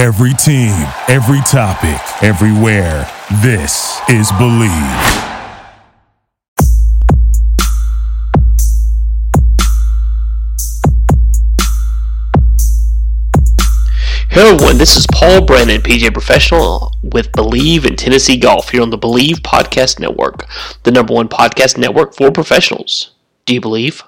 Every team, every topic, everywhere. This is Bleav. Hello everyone, this is Paul Brennan, PGA Professional with Bleav in Tennessee Golf here on the Bleav Podcast Network, the number one podcast network for professionals. Do you believe?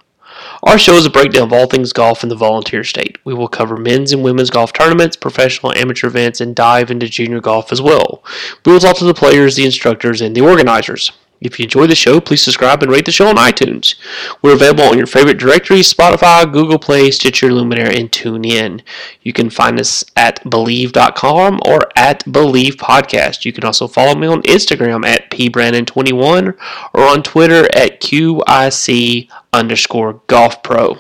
Our show is a breakdown of all things golf in the volunteer state. We will cover men's and women's golf tournaments, professional amateur events, and dive into junior golf as well. We will talk to the players, the instructors, and the organizers. If you enjoy the show, please subscribe and rate the show on iTunes. We're available on your favorite directories Spotify, Google Play, Stitcher, Luminary, and TuneIn. You can find us at Bleav.com or at Bleav Podcast. You can also follow me on Instagram at pbrandon21 or on Twitter at QIC underscore golf pro.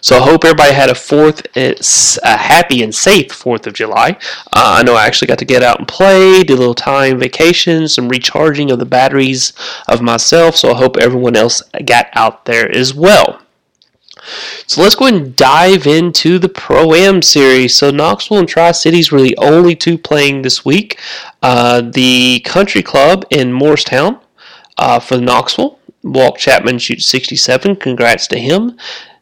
So I hope everybody had a fourth, a happy and safe Fourth of July. Uh, I know I actually got to get out and play, did a little time vacation, some recharging of the batteries of myself. So I hope everyone else got out there as well. So let's go ahead and dive into the Pro Am series. So Knoxville and Tri Cities were the only two playing this week. Uh, the Country Club in Morristown uh, for Knoxville Walt Chapman shoots 67. Congrats to him.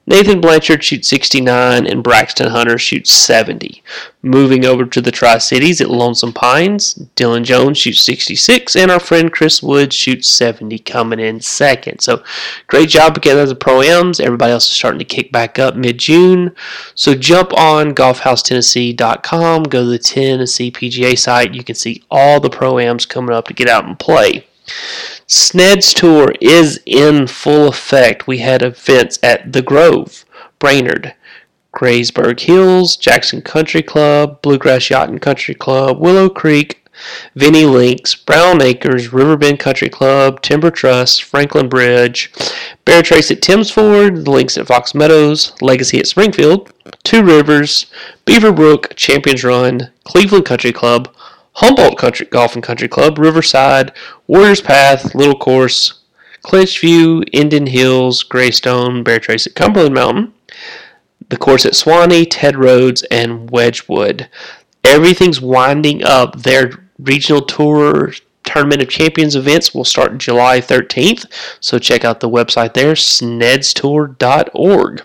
Nathan Blanchard shoots 69 and Braxton Hunter shoots 70. Moving over to the Tri Cities at Lonesome Pines, Dylan Jones shoots 66 and our friend Chris Woods shoots 70 coming in second. So great job together as the Pro Ams. Everybody else is starting to kick back up mid June. So jump on golfhousetennessee.com, go to the Tennessee PGA site. You can see all the Pro Ams coming up to get out and play. Sned's Tour is in full effect. We had events at The Grove, Brainerd, Graysburg Hills, Jackson Country Club, Bluegrass Yacht and Country Club, Willow Creek, Vinny Links, Brown Acres, Riverbend Country Club, Timber Trust, Franklin Bridge, Bear Trace at Tims Ford, the Links at Fox Meadows, Legacy at Springfield, Two Rivers, Beaver Brook, Champions Run, Cleveland Country Club, Humboldt Country Golf and Country Club, Riverside, Warriors Path, Little Course, View, Indian Hills, Greystone, Bear Trace at Cumberland Mountain, the course at Sewanee, Ted Rhodes, and Wedgewood. Everything's winding up. Their regional tour Tournament of Champions events will start July 13th, so check out the website there, snedstour.org.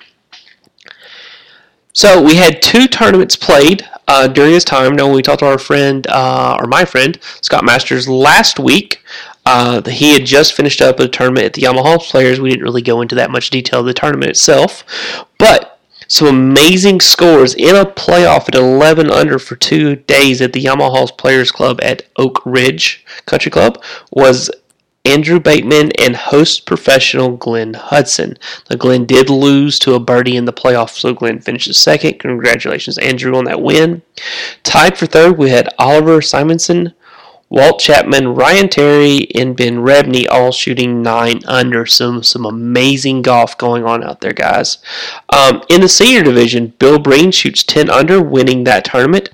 So we had two tournaments played uh, during this time. Now, when we talked to our friend, uh, or my friend, Scott Masters last week, uh, he had just finished up a tournament at the Yamaha Players. We didn't really go into that much detail of the tournament itself, but some amazing scores in a playoff at 11 under for two days at the Yamaha Players Club at Oak Ridge Country Club was Andrew Bateman, and host professional Glenn Hudson. Now, Glenn did lose to a birdie in the playoffs, so Glenn finishes second. Congratulations, Andrew, on that win. Tied for third, we had Oliver Simonson, Walt Chapman, Ryan Terry, and Ben Rebney all shooting nine under. Some some amazing golf going on out there, guys. Um, in the senior division, Bill Breen shoots 10 under, winning that tournament.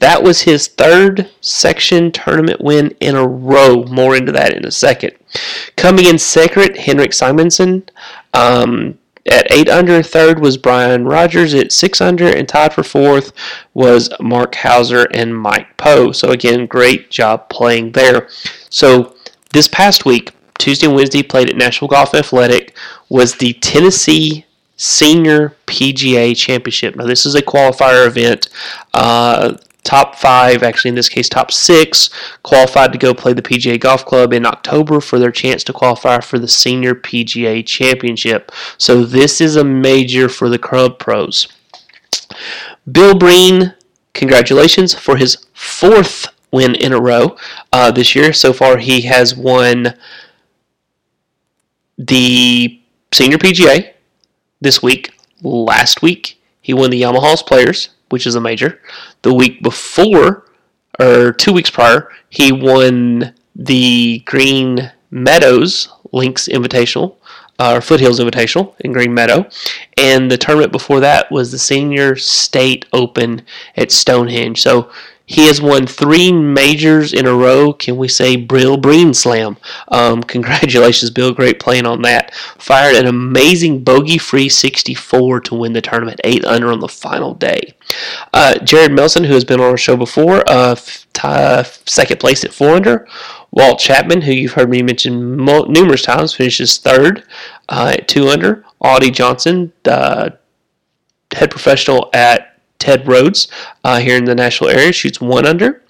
That was his third section tournament win in a row. More into that in a second. Coming in second, Henrik Simonson. Um, at 8 under, third was Brian Rogers at 6 under, and tied for fourth was Mark Hauser and Mike Poe. So, again, great job playing there. So, this past week, Tuesday and Wednesday, played at Nashville Golf Athletic, was the Tennessee Senior PGA Championship. Now, this is a qualifier event. Uh, top five, actually in this case top six, qualified to go play the PGA Golf Club in October for their chance to qualify for the Senior PGA Championship. So this is a major for the club pros. Bill Breen, congratulations for his fourth win in a row uh, this year. So far, he has won the Senior PGA this week. Last week, he won the Yamaha's Players which is a major. The week before, or two weeks prior, he won the Green Meadows Links Invitational, uh, or Foothills Invitational in Green Meadow. And the tournament before that was the Senior State Open at Stonehenge. So He has won three majors in a row. Can we say Brill Breen Slam? Um, congratulations, Bill. Great playing on that. Fired an amazing bogey free 64 to win the tournament, 8 under on the final day. Uh, Jared Melson, who has been on our show before, uh, f- second place at 4 under. Walt Chapman, who you've heard me mention mo- numerous times, finishes third uh, at 2 under. Audie Johnson, uh, head professional at Ted Rhodes uh, here in the national area shoots one under.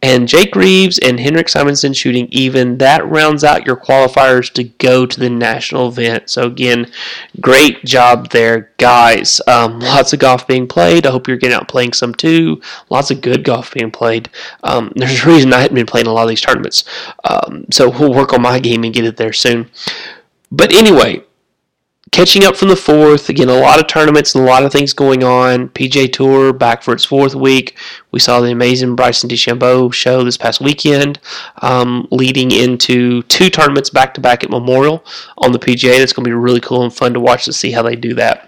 And Jake Reeves and Henrik Simonson shooting even. That rounds out your qualifiers to go to the national event. So, again, great job there, guys. Um, lots of golf being played. I hope you're getting out playing some too. Lots of good golf being played. Um, there's a reason I hadn't been playing a lot of these tournaments. Um, so, we'll work on my game and get it there soon. But anyway, catching up from the fourth. Again, a lot of tournaments and a lot of things going on. PGA Tour back for its fourth week. We saw the amazing Bryson DeChambeau show this past weekend, um, leading into two tournaments back to back at Memorial on the PGA. That's going to be really cool and fun to watch to see how they do that.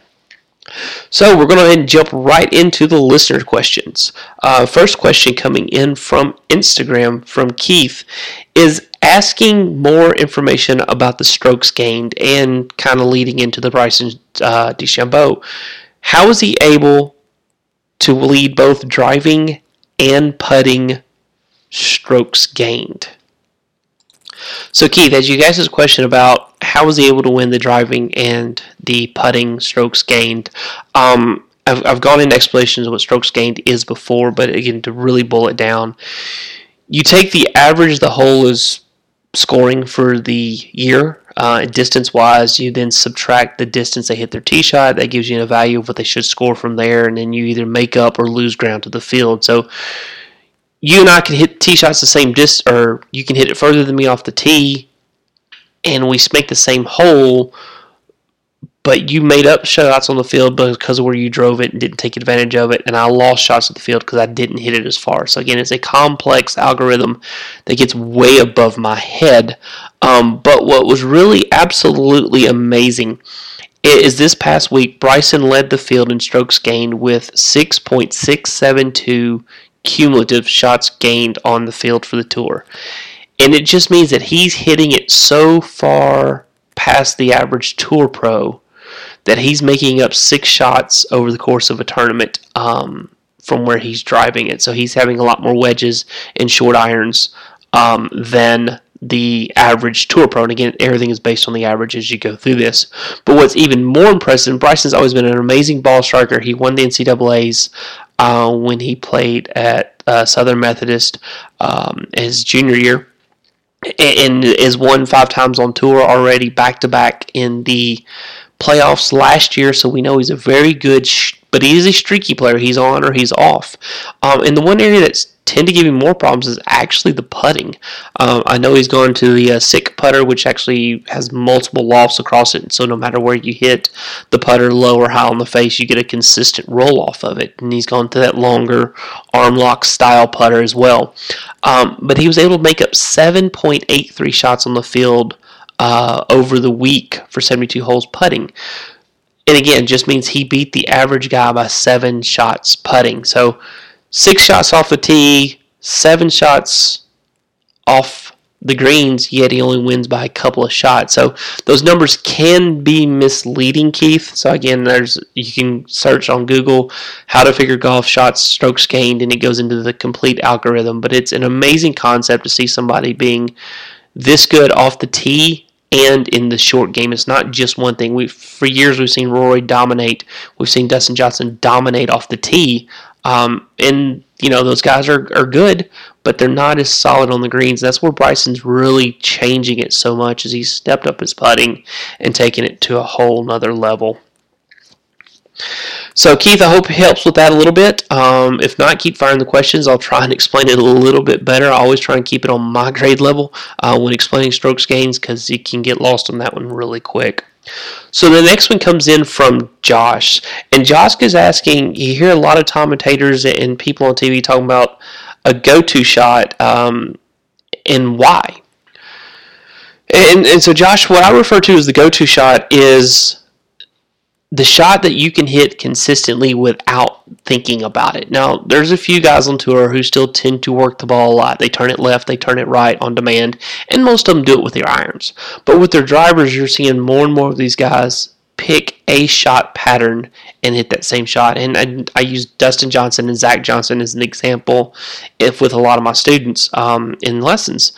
So we're going to jump right into the listener questions. Uh, first question coming in from Instagram from Keith is asking more information about the strokes gained and kind of leading into the Bryson uh, DeChambeau. How is he able to lead both driving and putting strokes gained? So, Keith, as you guys' this question about how was he able to win the driving and the putting strokes gained, um, I've, I've gone into explanations of what strokes gained is before, but again, to really boil it down, you take the average the hole is scoring for the year. Uh, distance wise, you then subtract the distance they hit their tee shot. That gives you a value of what they should score from there, and then you either make up or lose ground to the field. So you and I can hit tee shots the same distance, or you can hit it further than me off the tee, and we make the same hole but you made up shots on the field because of where you drove it and didn't take advantage of it. And I lost shots at the field because I didn't hit it as far. So again, it's a complex algorithm that gets way above my head. Um, but what was really absolutely amazing is this past week Bryson led the field in strokes gained with 6.672 cumulative shots gained on the field for the tour. And it just means that he's hitting it so far past the average tour pro that he's making up six shots over the course of a tournament um, from where he's driving it. So he's having a lot more wedges and short irons um, than the average tour pro. And again, everything is based on the average as you go through this. But what's even more impressive, Bryson's always been an amazing ball striker. He won the NCAA's uh, when he played at uh, Southern Methodist um, his junior year. And is won five times on tour already, back to back in the playoffs last year, so we know he's a very good, but he is a streaky player. He's on or he's off. Um, and the one area that's tend to give him more problems is actually the putting. Um, I know he's gone to the uh, SIK putter, which actually has multiple lofts across it, so no matter where you hit the putter, low or high on the face, you get a consistent roll off of it. And he's gone to that longer arm lock style putter as well. Um, but he was able to make up 7.83 shots on the field uh, over the week for 72 holes putting. And again, just means he beat the average guy by seven shots putting. So six shots off the tee, seven shots off the greens, yet he only wins by a couple of shots. So those numbers can be misleading, Keith. So again, there's you can search on Google how to figure golf shots, strokes gained, and it goes into the complete algorithm. But it's an amazing concept to see somebody being this good off the tee and in the short game. It's not just one thing. We for years we've seen Rory dominate. We've seen Dustin Johnson dominate off the tee. Um, and you know those guys are, are good, but they're not as solid on the greens. That's where Bryson's really changing it so much as he's stepped up his putting and taking it to a whole nother level. So, Keith, I hope it helps with that a little bit. Um, if not, keep firing the questions. I'll try and explain it a little bit better. I always try and keep it on my grade level uh, when explaining strokes gains because you can get lost on that one really quick. So the next one comes in from Josh, and Josh is asking. You hear a lot of commentators and people on TV talking about a go-to shot um, and why. And, and so, Josh, what I refer to as the go-to shot is the shot that you can hit consistently without thinking about it. Now, there's a few guys on tour who still tend to work the ball a lot. They turn it left, they turn it right on demand, and most of them do it with their irons. But with their drivers, you're seeing more and more of these guys pick a shot pattern and hit that same shot. And I, I use Dustin Johnson and Zach Johnson as an example if with a lot of my students um, in lessons.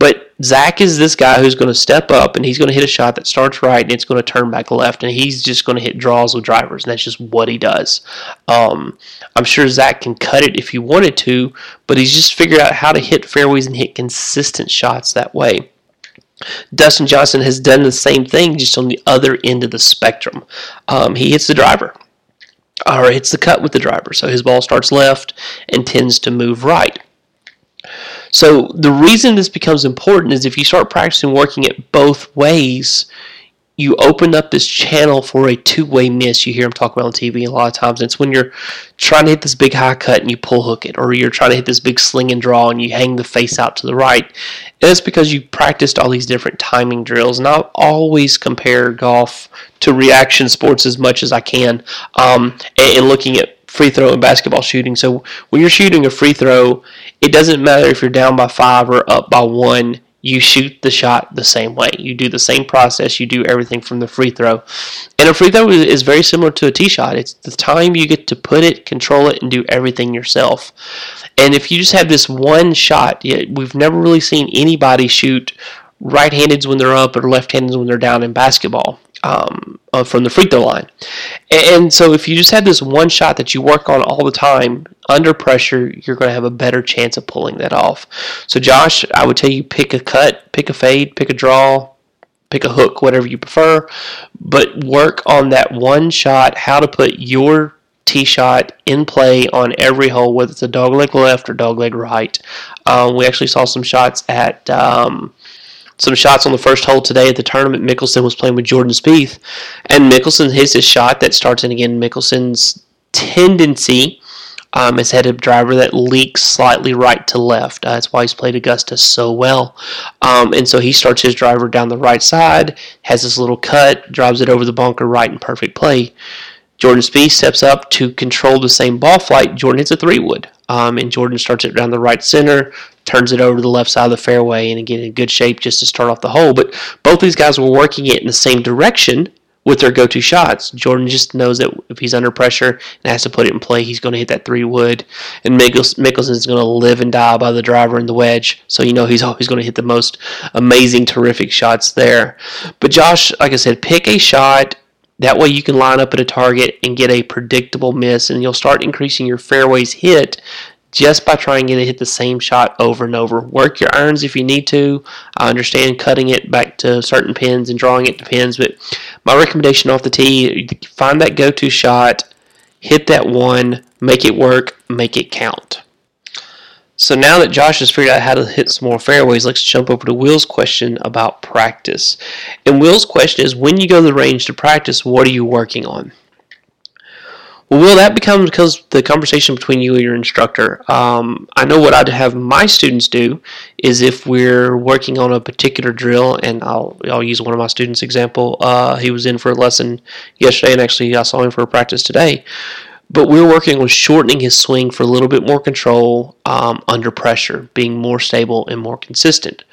But Zach is this guy who's going to step up and he's going to hit a shot that starts right and it's going to turn back left and he's just going to hit draws with drivers and that's just what he does. Um, I'm sure Zach can cut it if he wanted to, but he's just figured out how to hit fairways and hit consistent shots that way. Dustin Johnson has done the same thing, just on the other end of the spectrum. Um, he hits the driver, or hits the cut with the driver, so his ball starts left and tends to move right. So the reason this becomes important is if you start practicing working it both ways, you open up this channel for a two-way miss. You hear them talk about on TV a lot of times. It's when you're trying to hit this big high cut and you pull hook it, or you're trying to hit this big sling and draw and you hang the face out to the right. And it's because you practiced all these different timing drills. And I always compare golf to reaction sports as much as I can, um, and, and looking at free throw and basketball shooting. So when you're shooting a free throw, it doesn't matter if you're down by five or up by one you shoot the shot the same way. You do the same process. You do everything from the free throw. And a free throw is very similar to a tee shot. It's the time you get to put it, control it, and do everything yourself. And if you just have this one shot, we've never really seen anybody shoot right-handed when they're up or left-handed when they're down in basketball um, uh, from the free throw line. And so if you just have this one shot that you work on all the time under pressure, you're going to have a better chance of pulling that off. So Josh, I would tell you pick a cut, pick a fade, pick a draw, pick a hook, whatever you prefer, but work on that one shot, how to put your tee shot in play on every hole, whether it's a dogleg left or dogleg right. Um, we actually saw some shots at um, some shots on the first hole today at the tournament. Mickelson was playing with Jordan Spieth, and Mickelson hits his shot that starts in again. Mickelson's tendency um, had a driver that leaks slightly right to left. Uh, that's why he's played Augusta so well. Um, and so he starts his driver down the right side, has this little cut, drives it over the bunker right in perfect play. Jordan Spieth steps up to control the same ball flight. Jordan hits a three wood, um, and Jordan starts it down the right center, turns it over to the left side of the fairway, and again in good shape just to start off the hole. But both these guys were working it in the same direction with their go-to shots. Jordan just knows that if he's under pressure and has to put it in play, he's going to hit that three wood, and Mickelson is going to live and die by the driver and the wedge. So you know he's always going to hit the most amazing, terrific shots there. But Josh, like I said, pick a shot that way you can line up at a target and get a predictable miss, and you'll start increasing your fairways hit just by trying to hit the same shot over and over. Work your irons if you need to. I understand cutting it back to certain pins and drawing it to pins, but my recommendation off the tee, find that go-to shot, hit that one, make it work, make it count. So now that Josh has figured out how to hit some more fairways, let's jump over to Will's question about practice. And Will's question is when you go to the range to practice, what are you working on? Well, Will, that becomes because the conversation between you and your instructor. Um, I know what I'd have my students do is if we're working on a particular drill, and I'll I'll use one of my students' example. Uh, he was in for a lesson yesterday, and actually I saw him for a practice today but we are working on shortening his swing for a little bit more control um, under pressure, being more stable and more consistent.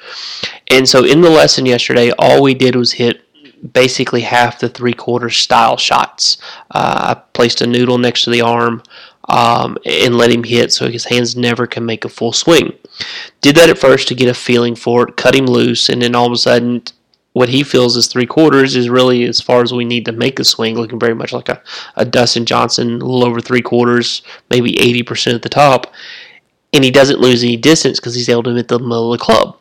And so in the lesson yesterday, all we did was hit basically half the three quarter style shots. Uh, I placed a noodle next to the arm um, and let him hit so his hands never can make a full swing. Did that at first to get a feeling for it, cut him loose, and then all of a sudden what he feels is three quarters is really as far as we need to make a swing, looking very much like a, a Dustin Johnson, a little over three quarters, maybe 80% at the top. And he doesn't lose any distance because he's able to hit the middle of the club.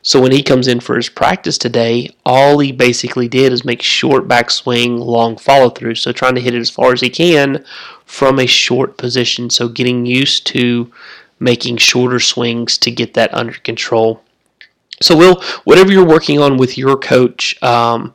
So when he comes in for his practice today, all he basically did is make short backswing, long follow through. So trying to hit it as far as he can from a short position. So getting used to making shorter swings to get that under control. So, Will, whatever you're working on with your coach, um,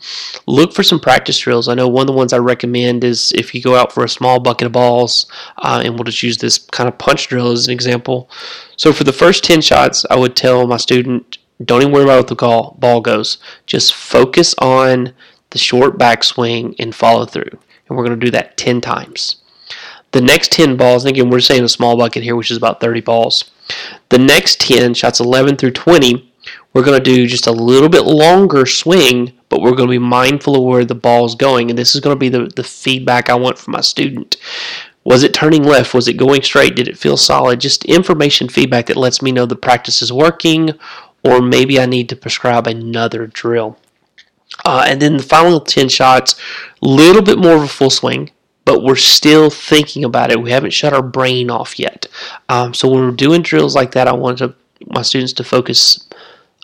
look for some practice drills. I know one of the ones I recommend is if you go out for a small bucket of balls, uh, and we'll just use this kind of punch drill as an example. So, for the first 10 shots, I would tell my student, don't even worry about where the ball goes. Just focus on the short backswing and follow through. And we're going to do that 10 times. The next 10 balls, and again, we're saying a small bucket here, which is about 30 balls. The next 10, shots 11 through 20, we're going to do just a little bit longer swing, but we're going to be mindful of where the ball is going. And this is going to be the, the feedback I want from my student. Was it turning left? Was it going straight? Did it feel solid? Just information feedback that lets me know the practice is working, or maybe I need to prescribe another drill. Uh, and then the final 10 shots, a little bit more of a full swing, but we're still thinking about it. We haven't shut our brain off yet. Um, so when we're doing drills like that, I want to, my students to focus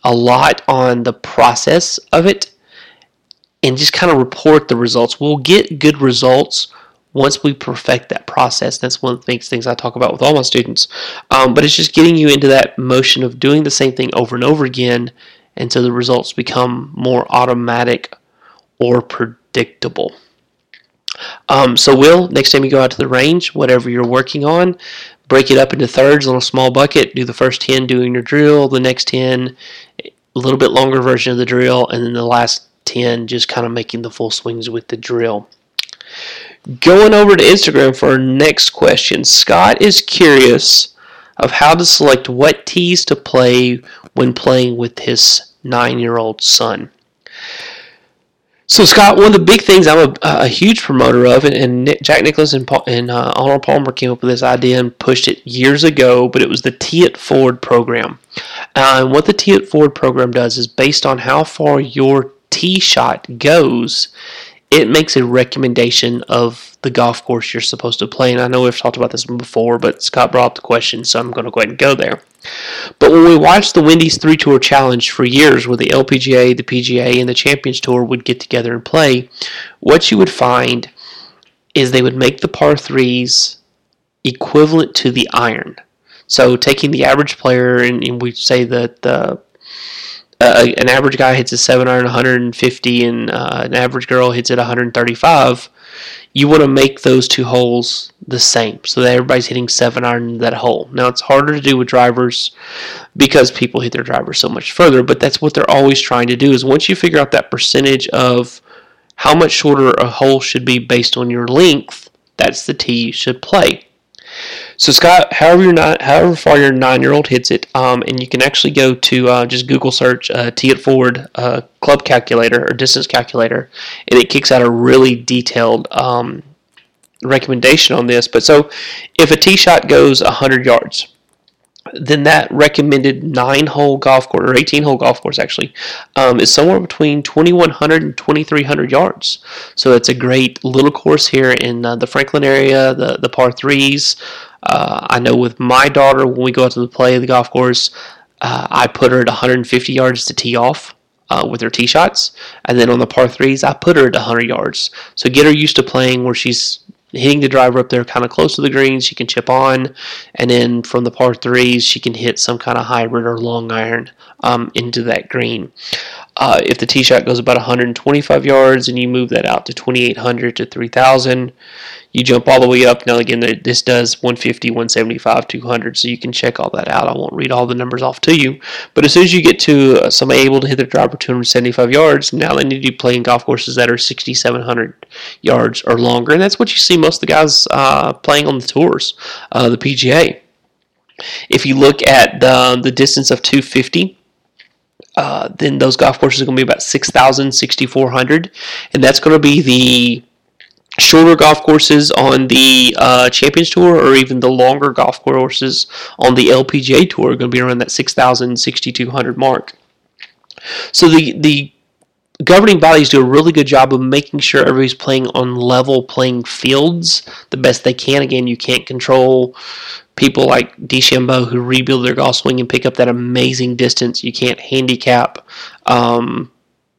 a lot on the process of it and just kind of report the results. We'll get good results once we perfect that process. That's one of the things, things I talk about with all my students. Um, but it's just getting you into that motion of doing the same thing over and over again until the results become more automatic or predictable. Um, so, Will, next time you go out to the range, whatever you're working on, break it up into thirds, a little small bucket. Do the first 10 doing your drill, the next 10, a little bit longer version of the drill, and then the last 10 just kind of making the full swings with the drill. Going over to Instagram for our next question. Scott is curious of how to select what tees to play when playing with his nine year old son. So, Scott, one of the big things I'm a, a huge promoter of, and, and Jack Nicklaus and, Paul, and uh, Arnold Palmer came up with this idea and pushed it years ago, but it was the Tee It Forward program. Uh, and what the Tee It Forward program does is based on how far your tee shot goes, it makes a recommendation of the golf course you're supposed to play. And I know we've talked about this before, but Scott brought up the question, so I'm going to go ahead and go there. But when we watched the Wendy's Three Tour Challenge for years, where the LPGA, the PGA, and the Champions Tour would get together and play, what you would find is they would make the par threes equivalent to the iron. So taking the average player, and, and we say that the uh, an average guy hits a seven iron 150 and uh, an average girl hits it 135 you want to make those two holes the same so that everybody's hitting seven iron that hole. Now it's harder to do with drivers because people hit their drivers so much further but that's what they're always trying to do is once you figure out that percentage of how much shorter a hole should be based on your length that's the tee you should play so Scott, however your nine, however far your nine-year-old hits it, um, and you can actually go to uh, just Google search uh, Tee It Forward uh, club calculator or distance calculator, and it kicks out a really detailed um, recommendation on this. But so, if a tee shot goes 100 yards, then that recommended nine hole golf course or 18 hole golf course actually um, is somewhere between 2100 and 2300 yards. So it's a great little course here in uh, the franklin area the, the par threes. Uh, i know with my daughter when we go out to the play the golf course uh, i put her at 150 yards to tee off uh, with her tee shots, and then on the par threes, I put her at 100 yards. So get her used to playing where she's hitting the driver up there kind of close to the green. She can chip on, and then from the par threes, she can hit some kind of hybrid or long iron um, into that green. Uh, if the tee shot goes about 125 yards and you move that out to 2800 to 3000, you jump all the way up. Now, again, this does 150, 175, 200, so you can check all that out. I won't read all the numbers off to you. But as soon as you get to uh, somebody able to hit their driver 275 yards, now they need to be playing golf courses that are 6,700 yards or longer. And that's what you see most of the guys uh, playing on the tours, uh, the PGA. If you look at the, the distance of 250, uh, then those golf courses are going to be about 6,000, 6,400. And that's going to be the shorter golf courses on the uh, Champions Tour or even the longer golf courses on the LPGA Tour are going to be around that 6,000, 6,200 mark. So the, the governing bodies do a really good job of making sure everybody's playing on level playing fields the best they can. Again, you can't control people like DeChambeau who rebuild their golf swing and pick up that amazing distance. You can't handicap um,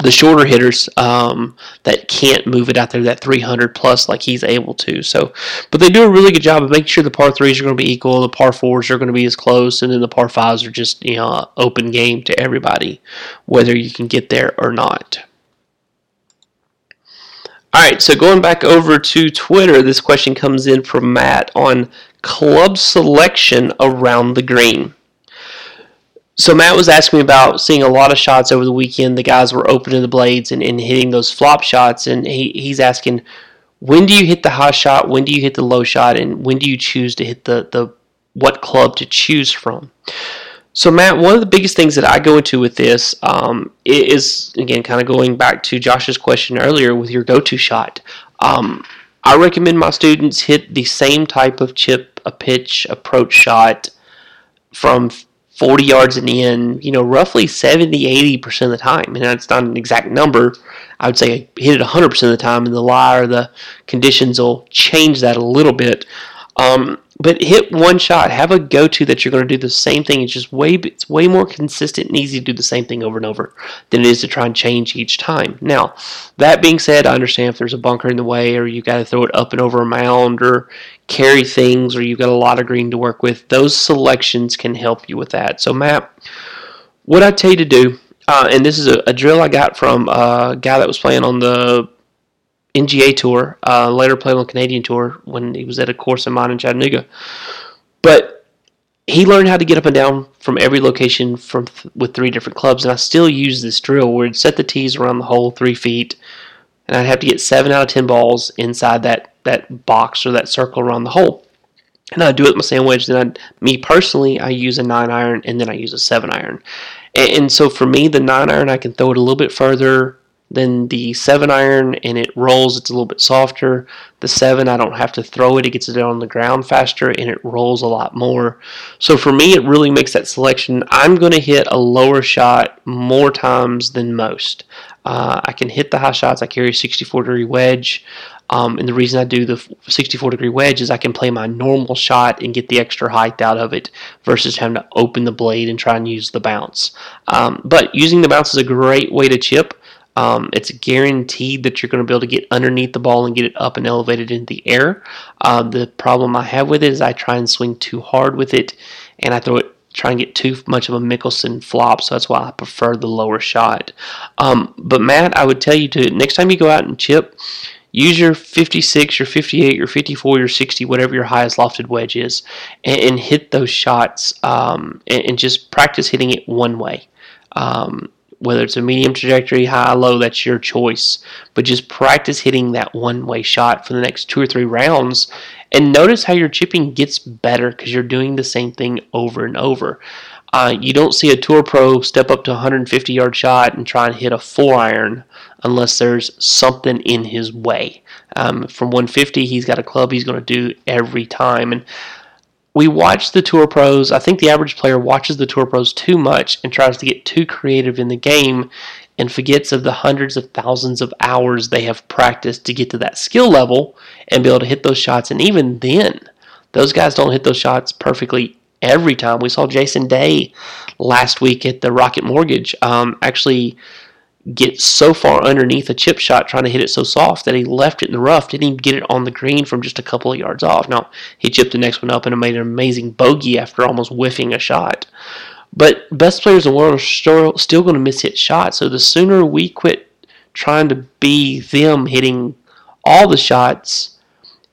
the shorter hitters um, that can't move it out there that 300 plus like he's able to. So, but they do a really good job of making sure the par threes are going to be equal, the par fours are going to be as close, and then the par fives are just you know open game to everybody, whether you can get there or not. All right, so going back over to Twitter, this question comes in from Matt on club selection around the green so Matt was asking me about seeing a lot of shots over the weekend. The guys were opening the blades and, and hitting those flop shots, and he, he's asking, when do you hit the high shot? When do you hit the low shot? And when do you choose to hit the, the what club to choose from? So, Matt, one of the biggest things that I go into with this um, is, again, kind of going back to Josh's question earlier with your go to shot. Um, I recommend my students hit the same type of chip, a pitch, approach shot from 40 yards in, you know, roughly 70, 80% of the time. And that's not an exact number. I would say hit it 100% of the time, and the lie or the conditions will change that a little bit. Um, but hit one shot. Have a go-to that you're going to do the same thing. It's just way it's way more consistent and easy to do the same thing over and over than it is to try and change each time. Now, that being said, I understand if there's a bunker in the way, or you got to throw it up and over a mound, or carry things, or you've got a lot of green to work with. Those selections can help you with that. So, Matt, what I tell you to do, uh, and this is a, a drill I got from a guy that was playing on the NGA tour, uh, later played on Canadian tour when he was at a course of mine in Chattanooga. But he learned how to get up and down from every location from th- with three different clubs, and I still use this drill where I'd set the tees around the hole three feet, and I'd have to get seven out of ten balls inside that that box or that circle around the hole. And I do it with my sand wedge. Then, I, me personally, I use a nine iron, and then I use a seven iron. And, and so for me, the nine iron, I can throw it a little bit further than the 7 iron and it rolls it's a little bit softer. The 7 I don't have to throw it it gets it on the ground faster and it rolls a lot more. So for me it really makes that selection. I'm going to hit a lower shot more times than most. Uh, I can hit the high shots I carry a 64 degree wedge. Um, and the reason I do the 64 degree wedge is I can play my normal shot and get the extra height out of it versus having to open the blade and try and use the bounce. Um, but using the bounce is a great way to chip. Um, it's guaranteed that you're going to be able to get underneath the ball and get it up and elevated into the air. Uh, the problem I have with it is I try and swing too hard with it, and I throw it try and get too much of a Mickelson flop, so that's why I prefer the lower shot. Um, but Matt, I would tell you to next time you go out and chip, use your 56, your 58, your 54, your 60, whatever your highest lofted wedge is, and, and hit those shots, um, and, and, just practice hitting it one way. Um, whether it's a medium trajectory, high, low, that's your choice. But just practice hitting that one way shot for the next two or three rounds. And notice how your chipping gets better because you're doing the same thing over and over. Uh, you don't see a tour pro step up to 150 yard shot and try and hit a four iron unless there's something in his way. Um, from 150, he's got a club he's going to do every time. And we watch the tour pros. I think the average player watches the tour pros too much and tries to get too creative in the game and forgets of the hundreds of thousands of hours they have practiced to get to that skill level and be able to hit those shots. And even then, those guys don't hit those shots perfectly every time. We saw Jason Day last week at the Rocket Mortgage um, actually get so far underneath a chip shot trying to hit it so soft that he left it in the rough, didn't even get it on the green from just a couple of yards off. Now, he chipped the next one up and made an amazing bogey after almost whiffing a shot. But best players in the world are still, still going to miss hit shots. So the sooner we quit trying to be them hitting all the shots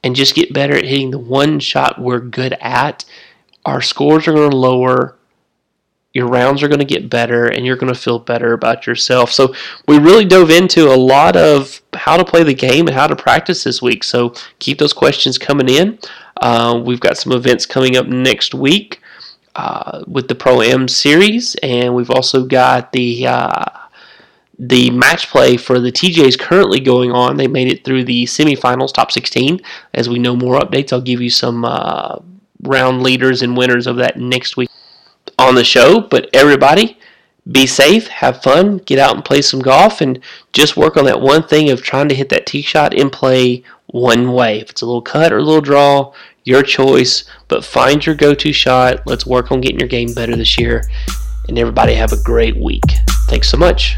and just get better at hitting the one shot we're good at, our scores are going to lower your rounds are going to get better and you're going to feel better about yourself. So, we really dove into a lot of how to play the game and how to practice this week. So, keep those questions coming in. Uh, we've got some events coming up next week uh, with the Pro Am series, and we've also got the. Uh, the match play for the TJ is currently going on. They made it through the semifinals, top 16. As we know more updates, I'll give you some uh, round leaders and winners of that next week on the show. But everybody, be safe, have fun, get out and play some golf, and just work on that one thing of trying to hit that tee shot in play one way. If it's a little cut or a little draw, your choice, but find your go to shot. Let's work on getting your game better this year. And everybody have a great week. Thanks so much.